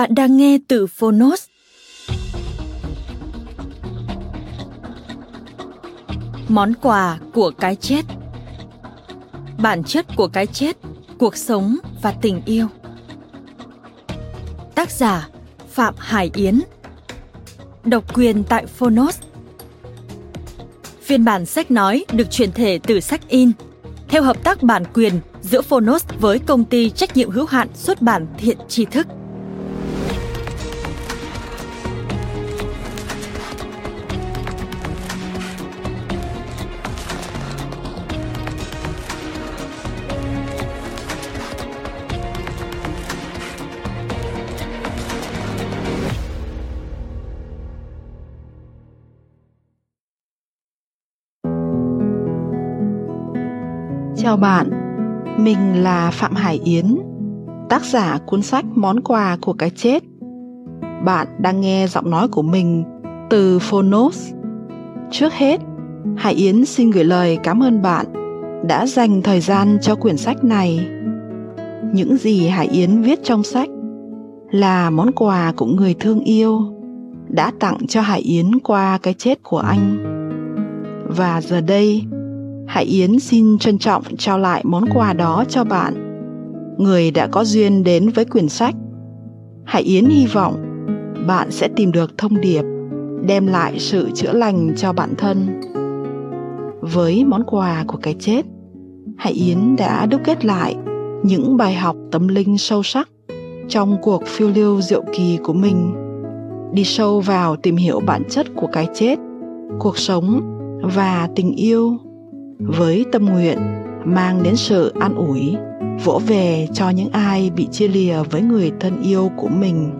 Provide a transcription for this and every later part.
Bạn đang nghe từ Phonos. Món quà của cái chết. Bản chất của cái chết, cuộc sống và tình yêu. Tác giả Phạm Hải Yến. Độc quyền tại Phonos. Phiên bản sách nói được chuyển thể từ sách in. Theo hợp tác bản quyền giữa Phonos với công ty trách nhiệm hữu hạn xuất bản Thiện tri thức. Chào bạn, mình là Phạm Hải Yến, tác giả cuốn sách Món quà của cái chết. Bạn đang nghe giọng nói của mình từ Phonos. Trước hết, Hải Yến xin gửi lời cảm ơn bạn đã dành thời gian cho quyển sách này. Những gì Hải Yến viết trong sách là món quà của người thương yêu đã tặng cho Hải Yến qua cái chết của anh. Và giờ đây, Hải Yến xin trân trọng trao lại món quà đó cho bạn, người đã có duyên đến với quyển sách. Hải Yến hy vọng bạn sẽ tìm được thông điệp đem lại sự chữa lành cho bản thân. Với món quà của cái chết, Hải Yến đã đúc kết lại những bài học tâm linh sâu sắc trong cuộc phiêu lưu diệu kỳ của mình đi sâu vào tìm hiểu bản chất của cái chết cuộc sống và tình yêu với tâm nguyện mang đến sự an ủi, vỗ về cho những ai bị chia lìa với người thân yêu của mình.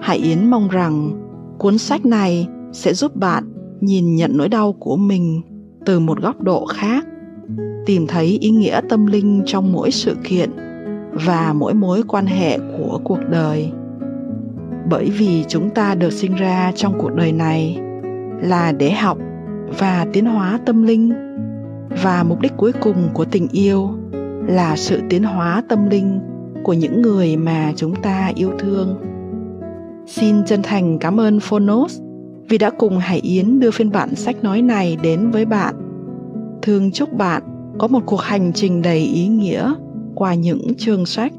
Hải yến mong rằng cuốn sách này sẽ giúp bạn nhìn nhận nỗi đau của mình từ một góc độ khác, tìm thấy ý nghĩa tâm linh trong mỗi sự kiện và mỗi mối quan hệ của cuộc đời. Bởi vì chúng ta được sinh ra trong cuộc đời này là để học và tiến hóa tâm linh. Và mục đích cuối cùng của tình yêu là sự tiến hóa tâm linh của những người mà chúng ta yêu thương. Xin chân thành cảm ơn phonos vì đã cùng hải yến đưa phiên bản sách nói này đến với bạn. Thương chúc bạn có một cuộc hành trình đầy ý nghĩa qua những chương sách.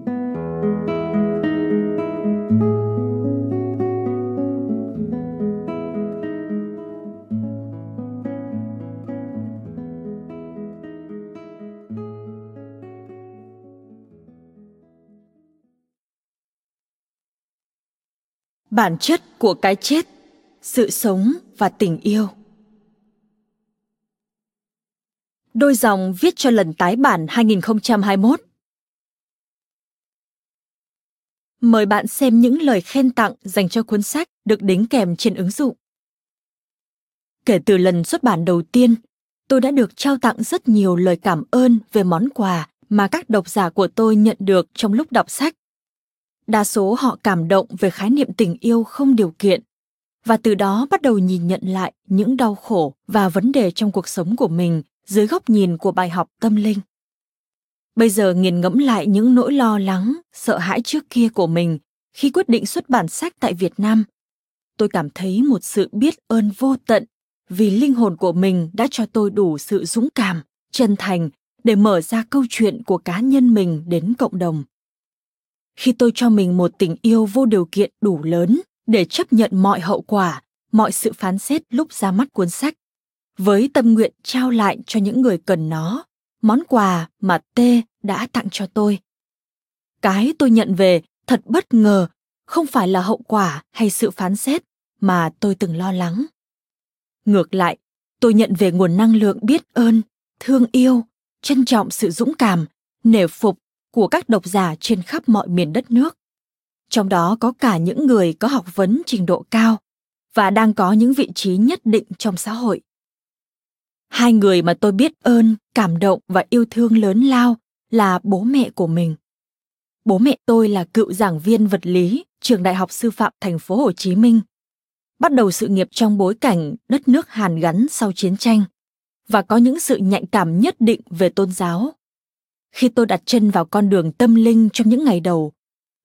Bản chất của cái chết sự sống và tình yêu. Đôi dòng viết cho lần tái bản 2021 Mời bạn xem những lời khen tặng dành cho cuốn sách được đính kèm trên ứng dụng. Kể từ lần xuất bản đầu tiên, tôi đã được trao tặng rất nhiều lời cảm ơn về món quà mà các độc giả của tôi nhận được trong lúc đọc sách đa số họ cảm động về khái niệm tình yêu không điều kiện và từ đó bắt đầu nhìn nhận lại những đau khổ và vấn đề trong cuộc sống của mình dưới góc nhìn của bài học tâm linh. Bây giờ nghiền ngẫm lại những nỗi lo lắng, sợ hãi trước kia của mình khi quyết định xuất bản sách tại việt nam. Tôi cảm thấy một sự biết ơn vô tận vì linh hồn của mình đã cho tôi đủ sự dũng cảm, chân thành để mở ra câu chuyện của cá nhân mình đến cộng đồng khi tôi cho mình một tình yêu vô điều kiện đủ lớn để chấp nhận mọi hậu quả, mọi sự phán xét lúc ra mắt cuốn sách. Với tâm nguyện trao lại cho những người cần nó, món quà mà t đã tặng cho tôi. Cái tôi nhận về thật bất ngờ, không phải là hậu quả hay sự phán xét mà tôi từng lo lắng. Ngược lại, tôi nhận về nguồn năng lượng biết ơn, thương yêu, trân trọng sự dũng cảm, nể phục của các độc giả trên khắp mọi miền đất nước. Trong đó có cả những người có học vấn trình độ cao và đang có những vị trí nhất định trong xã hội. Hai người mà tôi biết ơn, cảm động và yêu thương lớn lao là bố mẹ của mình. Bố mẹ tôi là cựu giảng viên vật lý, trường đại học sư phạm thành phố hồ chí minh, bắt đầu sự nghiệp trong bối cảnh đất nước hàn gắn sau chiến tranh và có những sự nhạy cảm nhất định về tôn giáo khi tôi đặt chân vào con đường tâm linh trong những ngày đầu,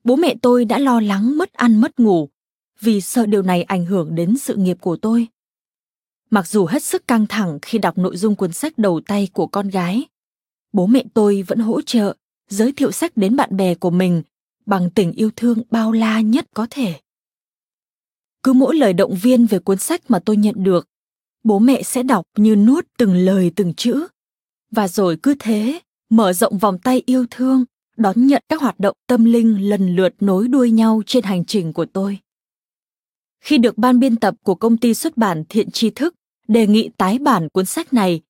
bố mẹ tôi đã lo lắng mất ăn mất ngủ vì sợ điều này ảnh hưởng đến sự nghiệp của tôi. Mặc dù hết sức căng thẳng khi đọc nội dung cuốn sách đầu tay của con gái, bố mẹ tôi vẫn hỗ trợ, giới thiệu sách đến bạn bè của mình bằng tình yêu thương bao la nhất có thể. Cứ mỗi lời động viên về cuốn sách mà tôi nhận được, bố mẹ sẽ đọc như nuốt từng lời từng chữ. Và rồi cứ thế mở rộng vòng tay yêu thương, đón nhận các hoạt động tâm linh lần lượt nối đuôi nhau trên hành trình của tôi. Khi được ban biên tập của công ty xuất bản thiện tri thức đề nghị tái bản cuốn sách này,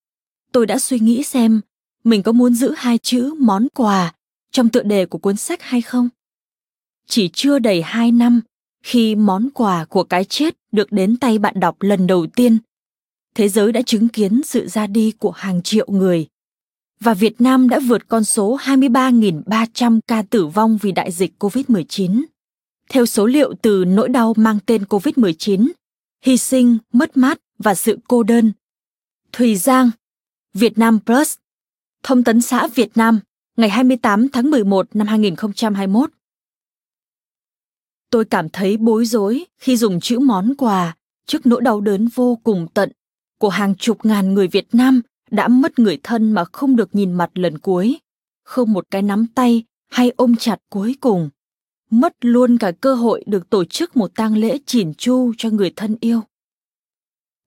tôi đã suy nghĩ xem mình có muốn giữ hai chữ món quà trong tựa đề của cuốn sách hay không. Chỉ chưa đầy hai năm, khi món quà của cái chết được đến tay bạn đọc lần đầu tiên, thế giới đã chứng kiến sự ra đi của hàng triệu người và Việt Nam đã vượt con số 23.300 ca tử vong vì đại dịch COVID-19. Theo số liệu từ nỗi đau mang tên COVID-19, hy sinh, mất mát và sự cô đơn. Thùy Giang, Việt Nam Plus, Thông tấn xã Việt Nam, ngày 28 tháng 11 năm 2021. Tôi cảm thấy bối rối khi dùng chữ món quà trước nỗi đau đớn vô cùng tận của hàng chục ngàn người Việt Nam đã mất người thân mà không được nhìn mặt lần cuối, không một cái nắm tay hay ôm chặt cuối cùng, mất luôn cả cơ hội được tổ chức một tang lễ chỉn chu cho người thân yêu.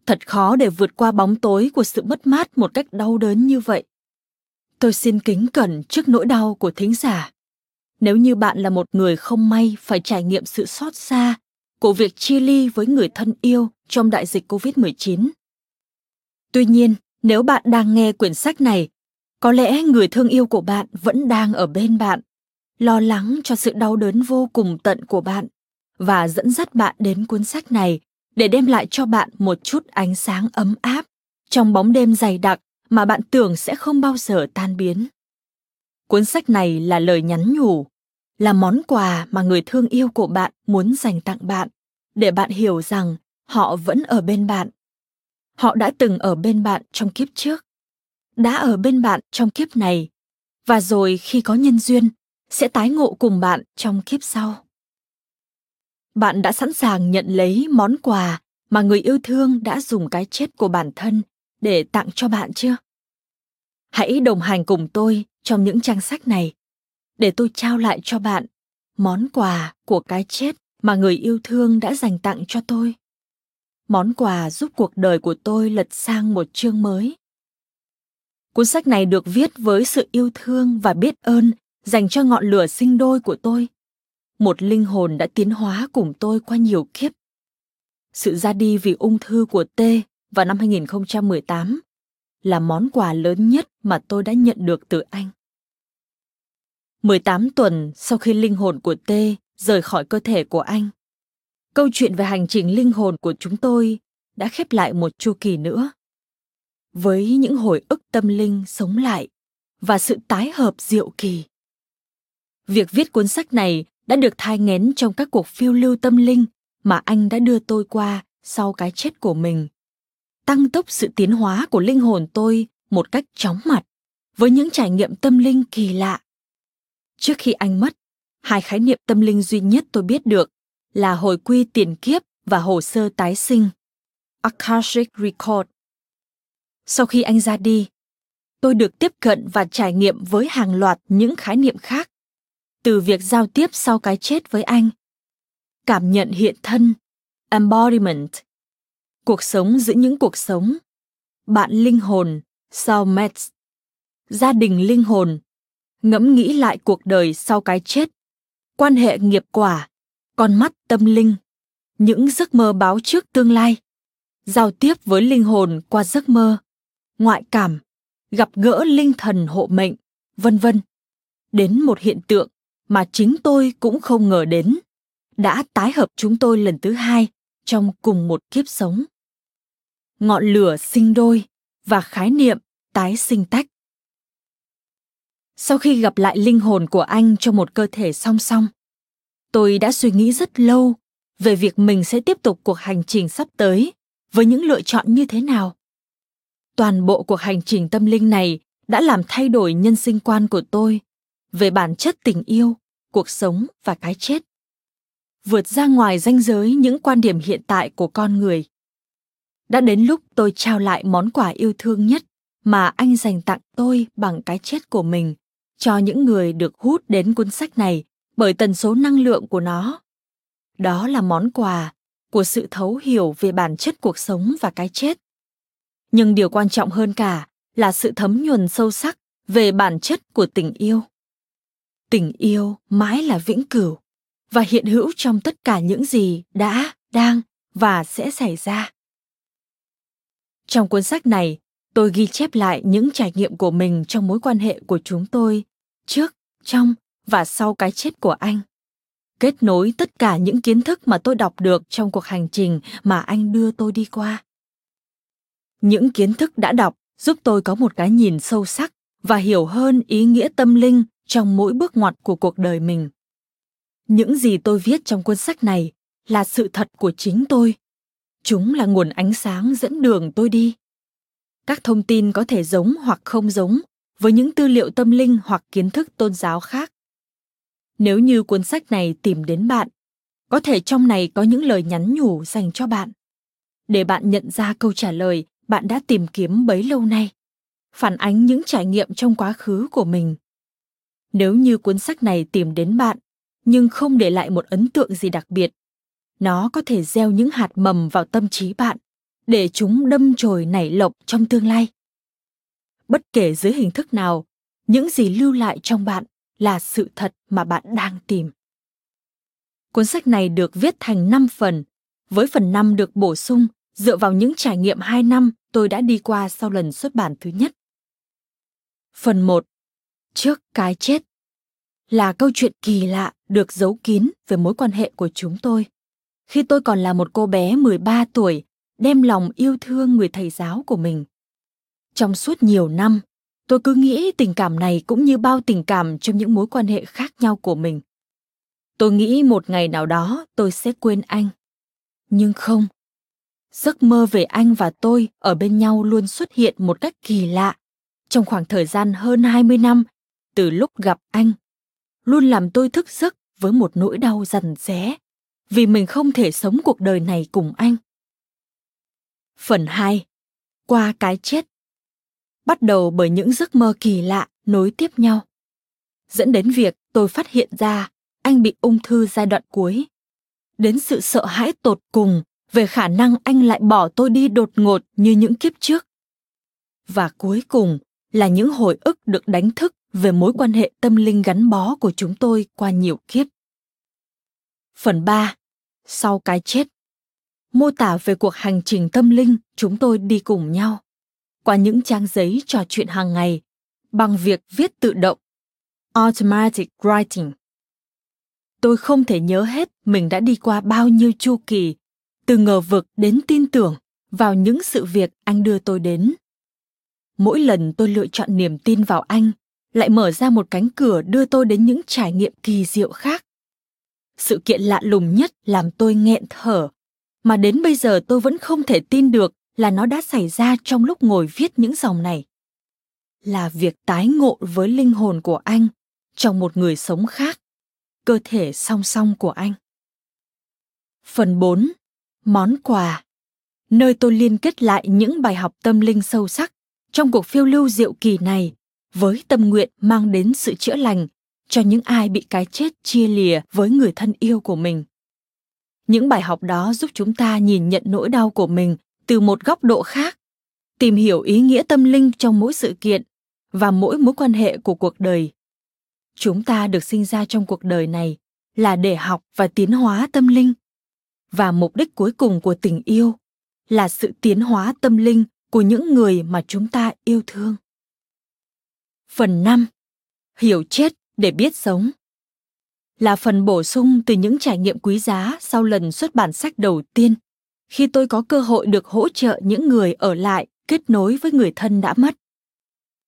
Thật khó để vượt qua bóng tối của sự mất mát một cách đau đớn như vậy. Tôi xin kính cẩn trước nỗi đau của thính giả. Nếu như bạn là một người không may phải trải nghiệm sự xót xa của việc chia ly với người thân yêu trong đại dịch COVID-19. Tuy nhiên, nếu bạn đang nghe quyển sách này, có lẽ người thương yêu của bạn vẫn đang ở bên bạn, lo lắng cho sự đau đớn vô cùng tận của bạn và dẫn dắt bạn đến cuốn sách này để đem lại cho bạn một chút ánh sáng ấm áp trong bóng đêm dày đặc mà bạn tưởng sẽ không bao giờ tan biến. Cuốn sách này là lời nhắn nhủ, là món quà mà người thương yêu của bạn muốn dành tặng bạn để bạn hiểu rằng họ vẫn ở bên bạn họ đã từng ở bên bạn trong kiếp trước, đã ở bên bạn trong kiếp này, và rồi khi có nhân duyên, sẽ tái ngộ cùng bạn trong kiếp sau. Bạn đã sẵn sàng nhận lấy món quà mà người yêu thương đã dùng cái chết của bản thân để tặng cho bạn chưa? Hãy đồng hành cùng tôi trong những trang sách này để tôi trao lại cho bạn món quà của cái chết mà người yêu thương đã dành tặng cho tôi món quà giúp cuộc đời của tôi lật sang một chương mới. Cuốn sách này được viết với sự yêu thương và biết ơn dành cho ngọn lửa sinh đôi của tôi. Một linh hồn đã tiến hóa cùng tôi qua nhiều kiếp. Sự ra đi vì ung thư của T vào năm 2018 là món quà lớn nhất mà tôi đã nhận được từ anh. 18 tuần sau khi linh hồn của T rời khỏi cơ thể của anh, câu chuyện về hành trình linh hồn của chúng tôi đã khép lại một chu kỳ nữa. Với những hồi ức tâm linh sống lại và sự tái hợp diệu kỳ, việc viết cuốn sách này đã được thai nghén trong các cuộc phiêu lưu tâm linh mà anh đã đưa tôi qua sau cái chết của mình. Tăng tốc sự tiến hóa của linh hồn tôi một cách chóng mặt với những trải nghiệm tâm linh kỳ lạ. Trước khi anh mất, hai khái niệm tâm linh duy nhất tôi biết được là hồi quy tiền kiếp và hồ sơ tái sinh, Akashic Record. Sau khi anh ra đi, tôi được tiếp cận và trải nghiệm với hàng loạt những khái niệm khác, từ việc giao tiếp sau cái chết với anh, cảm nhận hiện thân, embodiment, cuộc sống giữa những cuộc sống, bạn linh hồn, soulmates, gia đình linh hồn, ngẫm nghĩ lại cuộc đời sau cái chết, quan hệ nghiệp quả, con mắt tâm linh, những giấc mơ báo trước tương lai, giao tiếp với linh hồn qua giấc mơ, ngoại cảm, gặp gỡ linh thần hộ mệnh, vân vân. Đến một hiện tượng mà chính tôi cũng không ngờ đến, đã tái hợp chúng tôi lần thứ hai trong cùng một kiếp sống. Ngọn lửa sinh đôi và khái niệm tái sinh tách. Sau khi gặp lại linh hồn của anh trong một cơ thể song song, tôi đã suy nghĩ rất lâu về việc mình sẽ tiếp tục cuộc hành trình sắp tới với những lựa chọn như thế nào. Toàn bộ cuộc hành trình tâm linh này đã làm thay đổi nhân sinh quan của tôi về bản chất tình yêu, cuộc sống và cái chết. Vượt ra ngoài ranh giới những quan điểm hiện tại của con người. Đã đến lúc tôi trao lại món quà yêu thương nhất mà anh dành tặng tôi bằng cái chết của mình cho những người được hút đến cuốn sách này bởi tần số năng lượng của nó. Đó là món quà của sự thấu hiểu về bản chất cuộc sống và cái chết. Nhưng điều quan trọng hơn cả là sự thấm nhuần sâu sắc về bản chất của tình yêu. Tình yêu mãi là vĩnh cửu và hiện hữu trong tất cả những gì đã, đang và sẽ xảy ra. Trong cuốn sách này, tôi ghi chép lại những trải nghiệm của mình trong mối quan hệ của chúng tôi trước, trong và sau cái chết của anh. Kết nối tất cả những kiến thức mà tôi đọc được trong cuộc hành trình mà anh đưa tôi đi qua. Những kiến thức đã đọc giúp tôi có một cái nhìn sâu sắc và hiểu hơn ý nghĩa tâm linh trong mỗi bước ngoặt của cuộc đời mình. Những gì tôi viết trong cuốn sách này là sự thật của chính tôi. Chúng là nguồn ánh sáng dẫn đường tôi đi. Các thông tin có thể giống hoặc không giống với những tư liệu tâm linh hoặc kiến thức tôn giáo khác. Nếu như cuốn sách này tìm đến bạn, có thể trong này có những lời nhắn nhủ dành cho bạn. Để bạn nhận ra câu trả lời bạn đã tìm kiếm bấy lâu nay, phản ánh những trải nghiệm trong quá khứ của mình. Nếu như cuốn sách này tìm đến bạn, nhưng không để lại một ấn tượng gì đặc biệt, nó có thể gieo những hạt mầm vào tâm trí bạn để chúng đâm chồi nảy lộc trong tương lai bất kể dưới hình thức nào những gì lưu lại trong bạn là sự thật mà bạn đang tìm cuốn sách này được viết thành 5 phần, với phần 5 được bổ sung dựa vào những trải nghiệm 2 năm tôi đã đi qua sau lần xuất bản thứ nhất. Phần 1. Trước cái chết là câu chuyện kỳ lạ được giấu kín về mối quan hệ của chúng tôi. Khi tôi còn là một cô bé 13 tuổi, đem lòng yêu thương người thầy giáo của mình trong suốt nhiều năm tôi cứ nghĩ tình cảm này cũng như bao tình cảm trong những mối quan hệ khác nhau của mình. Tôi nghĩ một ngày nào đó tôi sẽ quên anh. Nhưng không. Giấc mơ về anh và tôi ở bên nhau luôn xuất hiện một cách kỳ lạ. Trong khoảng thời gian hơn 20 năm, từ lúc gặp anh, luôn làm tôi thức giấc với một nỗi đau dằn xé vì mình không thể sống cuộc đời này cùng anh. Phần 2. Qua cái chết bắt đầu bởi những giấc mơ kỳ lạ nối tiếp nhau dẫn đến việc tôi phát hiện ra anh bị ung thư giai đoạn cuối đến sự sợ hãi tột cùng về khả năng anh lại bỏ tôi đi đột ngột như những kiếp trước và cuối cùng là những hồi ức được đánh thức về mối quan hệ tâm linh gắn bó của chúng tôi qua nhiều kiếp. Phần 3. Sau cái chết Mô tả về cuộc hành trình tâm linh, chúng tôi đi cùng nhau qua những trang giấy trò chuyện hàng ngày bằng việc viết tự động, automatic writing. Tôi không thể nhớ hết mình đã đi qua bao nhiêu chu kỳ, từ ngờ vực đến tin tưởng vào những sự việc anh đưa tôi đến. Mỗi lần tôi lựa chọn niềm tin vào anh, lại mở ra một cánh cửa đưa tôi đến những trải nghiệm kỳ diệu khác. Sự kiện lạ lùng nhất làm tôi nghẹn thở, mà đến bây giờ tôi vẫn không thể tin được là nó đã xảy ra trong lúc ngồi viết những dòng này. Là việc tái ngộ với linh hồn của anh trong một người sống khác, cơ thể song song của anh. Phần 4. món quà. Nơi tôi liên kết lại những bài học tâm linh sâu sắc trong cuộc phiêu lưu diệu kỳ này với tâm nguyện mang đến sự chữa lành cho những ai bị cái chết chia lìa với người thân yêu của mình. Những bài học đó giúp chúng ta nhìn nhận nỗi đau của mình từ một góc độ khác, tìm hiểu ý nghĩa tâm linh trong mỗi sự kiện và mỗi mối quan hệ của cuộc đời chúng ta được sinh ra trong cuộc đời này là để học và tiến hóa tâm linh và mục đích cuối cùng của tình yêu là sự tiến hóa tâm linh của những người mà chúng ta yêu thương. Phần 5. Hiểu chết để biết sống là phần bổ sung từ những trải nghiệm quý giá sau lần xuất bản sách đầu tiên khi tôi có cơ hội được hỗ trợ những người ở lại kết nối với người thân đã mất.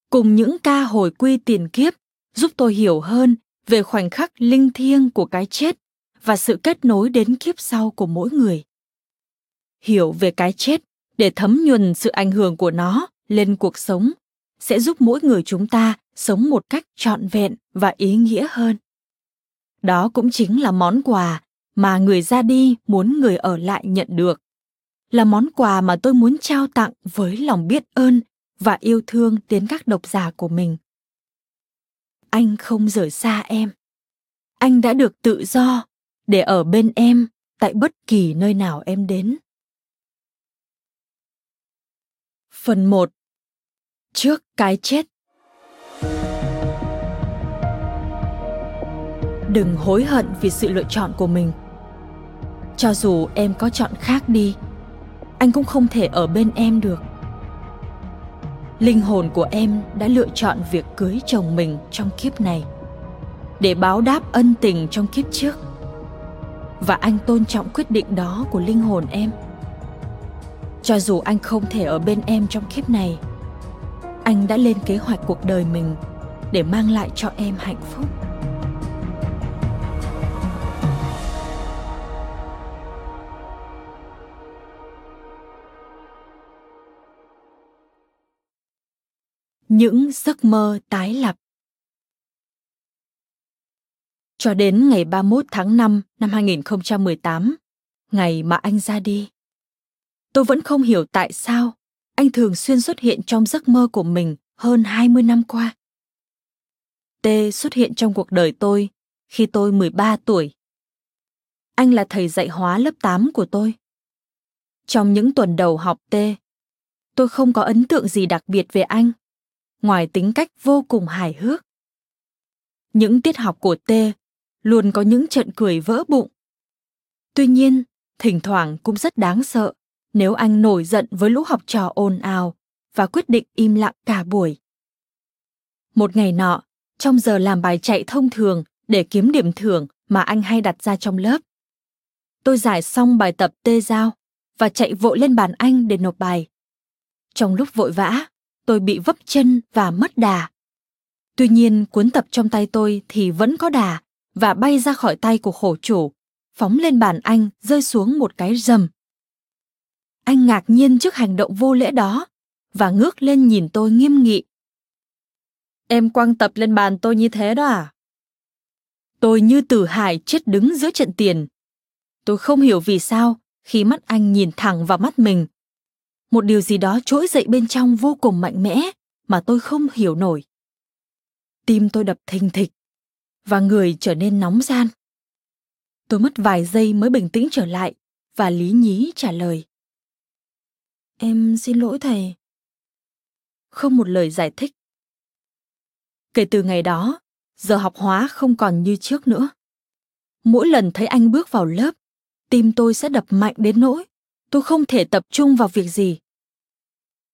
Cùng những ca hồi quy tiền kiếp giúp tôi hiểu hơn về khoảnh khắc linh thiêng của cái chết và sự kết nối đến kiếp sau của mỗi người. Hiểu về cái chết để thấm nhuần sự ảnh hưởng của nó lên cuộc sống sẽ giúp mỗi người chúng ta sống một cách trọn vẹn và ý nghĩa hơn. Đó cũng chính là món quà mà người ra đi muốn người ở lại nhận được là món quà mà tôi muốn trao tặng với lòng biết ơn và yêu thương đến các độc giả của mình. Anh không rời xa em. Anh đã được tự do để ở bên em tại bất kỳ nơi nào em đến. Phần 1 Trước cái chết. Đừng hối hận vì sự lựa chọn của mình. Cho dù em có chọn khác đi, anh cũng không thể ở bên em được. Linh hồn của em đã lựa chọn việc cưới chồng mình trong kiếp này, để báo đáp ân tình trong kiếp trước. Và anh tôn trọng quyết định đó của linh hồn em cho dù anh không thể ở bên em trong kiếp này, anh đã lên kế hoạch cuộc đời mình để mang lại cho em hạnh phúc những giấc mơ tái lập cho đến ngày 31 tháng 5 năm 2018, ngày mà anh ra đi tôi vẫn không hiểu tại sao anh thường xuyên xuất hiện trong giấc mơ của mình hơn 20 năm qua. T xuất hiện trong cuộc đời tôi khi tôi 13 tuổi. Anh là thầy dạy hóa lớp 8 của tôi. Trong những tuần đầu học T, tôi không có ấn tượng gì đặc biệt về anh, ngoài tính cách vô cùng hài hước. Những tiết học của T luôn có những trận cười vỡ bụng. Tuy nhiên, thỉnh thoảng cũng rất đáng sợ nếu anh nổi giận với lũ học trò ồn ào và quyết định im lặng cả buổi. Một ngày nọ, trong giờ làm bài chạy thông thường để kiếm điểm thưởng mà anh hay đặt ra trong lớp, tôi giải xong bài tập tê giao và chạy vội lên bàn anh để nộp bài. Trong lúc vội vã, tôi bị vấp chân và mất đà. Tuy nhiên, cuốn tập trong tay tôi thì vẫn có đà và bay ra khỏi tay của khổ chủ, phóng lên bàn anh rơi xuống một cái rầm anh ngạc nhiên trước hành động vô lễ đó và ngước lên nhìn tôi nghiêm nghị. Em quăng tập lên bàn tôi như thế đó à? Tôi như tử hải chết đứng giữa trận tiền. Tôi không hiểu vì sao khi mắt anh nhìn thẳng vào mắt mình. Một điều gì đó trỗi dậy bên trong vô cùng mạnh mẽ mà tôi không hiểu nổi. Tim tôi đập thình thịch và người trở nên nóng gian. Tôi mất vài giây mới bình tĩnh trở lại và lý nhí trả lời. Em xin lỗi thầy. Không một lời giải thích. Kể từ ngày đó, giờ học hóa không còn như trước nữa. Mỗi lần thấy anh bước vào lớp, tim tôi sẽ đập mạnh đến nỗi tôi không thể tập trung vào việc gì.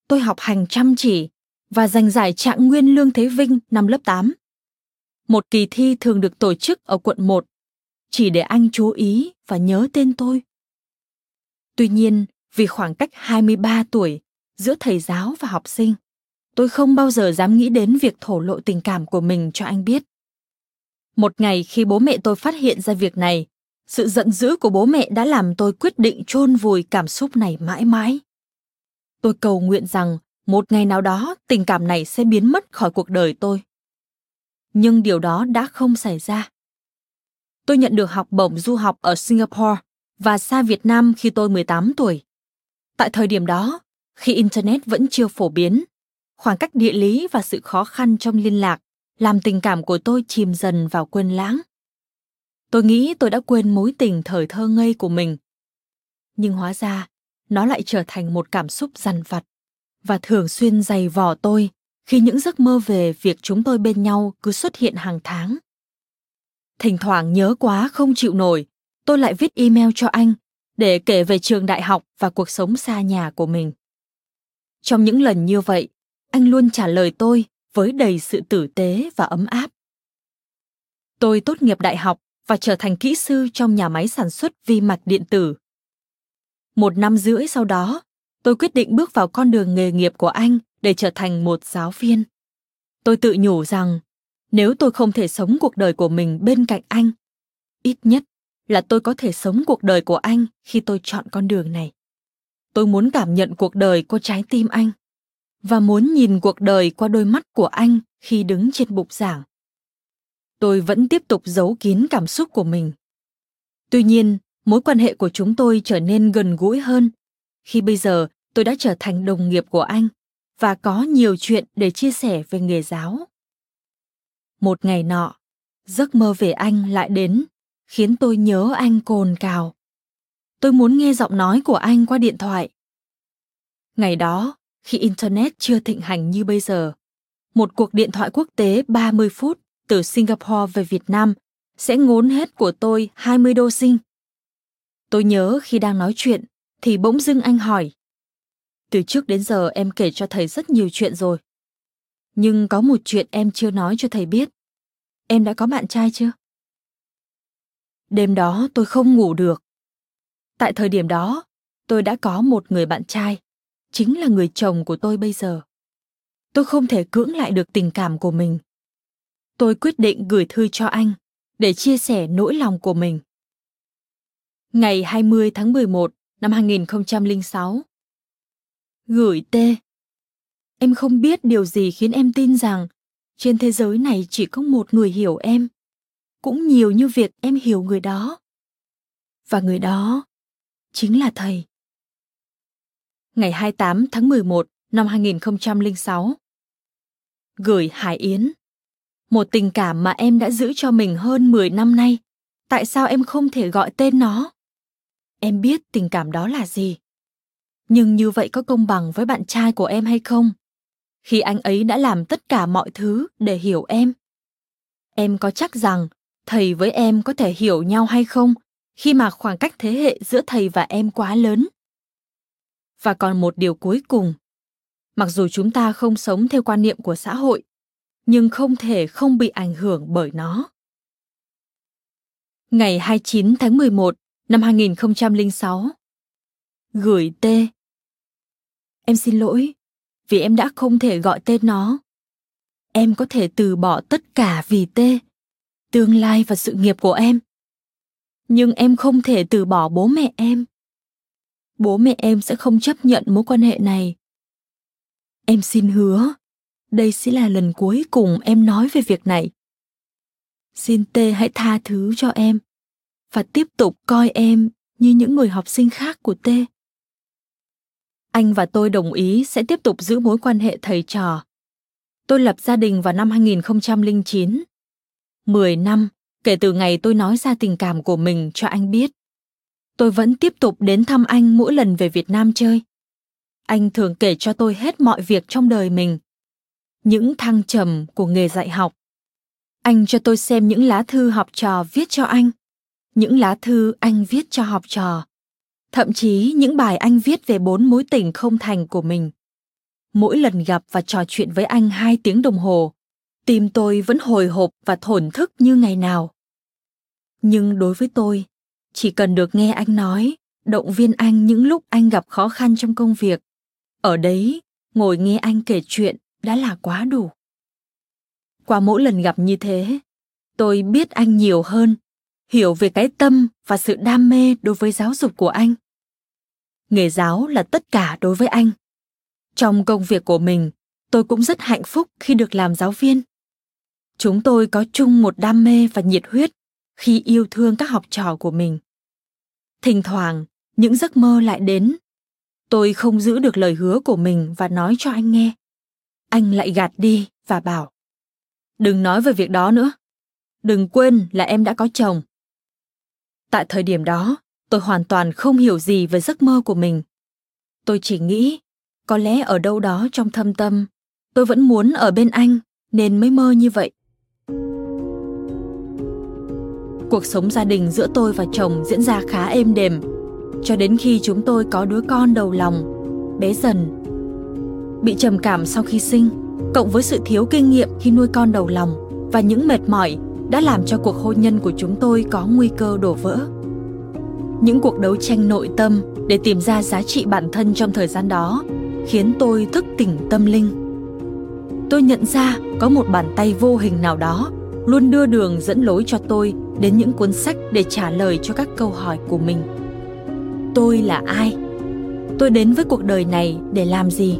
Tôi học hành chăm chỉ và giành giải trạng nguyên Lương Thế Vinh năm lớp 8. Một kỳ thi thường được tổ chức ở quận 1, chỉ để anh chú ý và nhớ tên tôi. Tuy nhiên, vì khoảng cách 23 tuổi giữa thầy giáo và học sinh. Tôi không bao giờ dám nghĩ đến việc thổ lộ tình cảm của mình cho anh biết. Một ngày khi bố mẹ tôi phát hiện ra việc này, sự giận dữ của bố mẹ đã làm tôi quyết định chôn vùi cảm xúc này mãi mãi. Tôi cầu nguyện rằng một ngày nào đó tình cảm này sẽ biến mất khỏi cuộc đời tôi. Nhưng điều đó đã không xảy ra. Tôi nhận được học bổng du học ở Singapore và xa Việt Nam khi tôi 18 tuổi. Tại thời điểm đó, khi Internet vẫn chưa phổ biến, khoảng cách địa lý và sự khó khăn trong liên lạc làm tình cảm của tôi chìm dần vào quên lãng. Tôi nghĩ tôi đã quên mối tình thời thơ ngây của mình. Nhưng hóa ra, nó lại trở thành một cảm xúc dằn vặt và thường xuyên dày vò tôi khi những giấc mơ về việc chúng tôi bên nhau cứ xuất hiện hàng tháng. Thỉnh thoảng nhớ quá không chịu nổi, tôi lại viết email cho anh để kể về trường đại học và cuộc sống xa nhà của mình. Trong những lần như vậy, anh luôn trả lời tôi với đầy sự tử tế và ấm áp. Tôi tốt nghiệp đại học và trở thành kỹ sư trong nhà máy sản xuất vi mạch điện tử. Một năm rưỡi sau đó, tôi quyết định bước vào con đường nghề nghiệp của anh để trở thành một giáo viên. Tôi tự nhủ rằng nếu tôi không thể sống cuộc đời của mình bên cạnh anh, ít nhất là tôi có thể sống cuộc đời của anh khi tôi chọn con đường này. Tôi muốn cảm nhận cuộc đời qua trái tim anh và muốn nhìn cuộc đời qua đôi mắt của anh khi đứng trên bục giảng. Tôi vẫn tiếp tục giấu kín cảm xúc của mình. Tuy nhiên, mối quan hệ của chúng tôi trở nên gần gũi hơn khi bây giờ tôi đã trở thành đồng nghiệp của anh và có nhiều chuyện để chia sẻ về nghề giáo. Một ngày nọ, giấc mơ về anh lại đến, khiến tôi nhớ anh cồn cào. Tôi muốn nghe giọng nói của anh qua điện thoại. Ngày đó, khi Internet chưa thịnh hành như bây giờ, một cuộc điện thoại quốc tế 30 phút từ Singapore về Việt Nam sẽ ngốn hết của tôi 20 đô sinh. Tôi nhớ khi đang nói chuyện thì bỗng dưng anh hỏi. Từ trước đến giờ em kể cho thầy rất nhiều chuyện rồi. Nhưng có một chuyện em chưa nói cho thầy biết. Em đã có bạn trai chưa? Đêm đó tôi không ngủ được. Tại thời điểm đó, tôi đã có một người bạn trai, chính là người chồng của tôi bây giờ. Tôi không thể cưỡng lại được tình cảm của mình. Tôi quyết định gửi thư cho anh để chia sẻ nỗi lòng của mình. Ngày 20 tháng 11 năm 2006. Gửi T. Em không biết điều gì khiến em tin rằng trên thế giới này chỉ có một người hiểu em. Cũng nhiều như việc em hiểu người đó. Và người đó chính là thầy. Ngày 28 tháng 11 năm 2006. Gửi Hải Yến. Một tình cảm mà em đã giữ cho mình hơn 10 năm nay. Tại sao em không thể gọi tên nó? Em biết tình cảm đó là gì. Nhưng như vậy có công bằng với bạn trai của em hay không? Khi anh ấy đã làm tất cả mọi thứ để hiểu em. Em có chắc rằng thầy với em có thể hiểu nhau hay không khi mà khoảng cách thế hệ giữa thầy và em quá lớn? Và còn một điều cuối cùng. Mặc dù chúng ta không sống theo quan niệm của xã hội, nhưng không thể không bị ảnh hưởng bởi nó. Ngày 29 tháng 11 năm 2006. Gửi T. Em xin lỗi vì em đã không thể gọi tên nó. Em có thể từ bỏ tất cả vì T, tương lai và sự nghiệp của em. Nhưng em không thể từ bỏ bố mẹ em. Bố mẹ em sẽ không chấp nhận mối quan hệ này. Em xin hứa, đây sẽ là lần cuối cùng em nói về việc này. Xin T hãy tha thứ cho em và tiếp tục coi em như những người học sinh khác của T. Anh và tôi đồng ý sẽ tiếp tục giữ mối quan hệ thầy trò. Tôi lập gia đình vào năm 2009. 10 năm, kể từ ngày tôi nói ra tình cảm của mình cho anh biết. Tôi vẫn tiếp tục đến thăm anh mỗi lần về Việt Nam chơi. Anh thường kể cho tôi hết mọi việc trong đời mình. Những thăng trầm của nghề dạy học. Anh cho tôi xem những lá thư học trò viết cho anh những lá thư anh viết cho học trò, thậm chí những bài anh viết về bốn mối tình không thành của mình. Mỗi lần gặp và trò chuyện với anh hai tiếng đồng hồ, tim tôi vẫn hồi hộp và thổn thức như ngày nào. Nhưng đối với tôi, chỉ cần được nghe anh nói, động viên anh những lúc anh gặp khó khăn trong công việc, ở đấy ngồi nghe anh kể chuyện đã là quá đủ. Qua mỗi lần gặp như thế, tôi biết anh nhiều hơn hiểu về cái tâm và sự đam mê đối với giáo dục của anh. Nghề giáo là tất cả đối với anh. Trong công việc của mình, tôi cũng rất hạnh phúc khi được làm giáo viên. Chúng tôi có chung một đam mê và nhiệt huyết khi yêu thương các học trò của mình. Thỉnh thoảng, những giấc mơ lại đến. Tôi không giữ được lời hứa của mình và nói cho anh nghe. Anh lại gạt đi và bảo, đừng nói về việc đó nữa. Đừng quên là em đã có chồng tại thời điểm đó, tôi hoàn toàn không hiểu gì về giấc mơ của mình. Tôi chỉ nghĩ, có lẽ ở đâu đó trong thâm tâm, tôi vẫn muốn ở bên anh, nên mới mơ như vậy. Cuộc sống gia đình giữa tôi và chồng diễn ra khá êm đềm. Cho đến khi chúng tôi có đứa con đầu lòng, bé dần, bị trầm cảm sau khi sinh, cộng với sự thiếu kinh nghiệm khi nuôi con đầu lòng và những mệt mỏi đã làm cho cuộc hôn nhân của chúng tôi có nguy cơ đổ vỡ. Những cuộc đấu tranh nội tâm để tìm ra giá trị bản thân trong thời gian đó khiến tôi thức tỉnh tâm linh. Tôi nhận ra có một bàn tay vô hình nào đó luôn đưa đường dẫn lối cho tôi đến những cuốn sách để trả lời cho các câu hỏi của mình. Tôi là ai? Tôi đến với cuộc đời này để làm gì?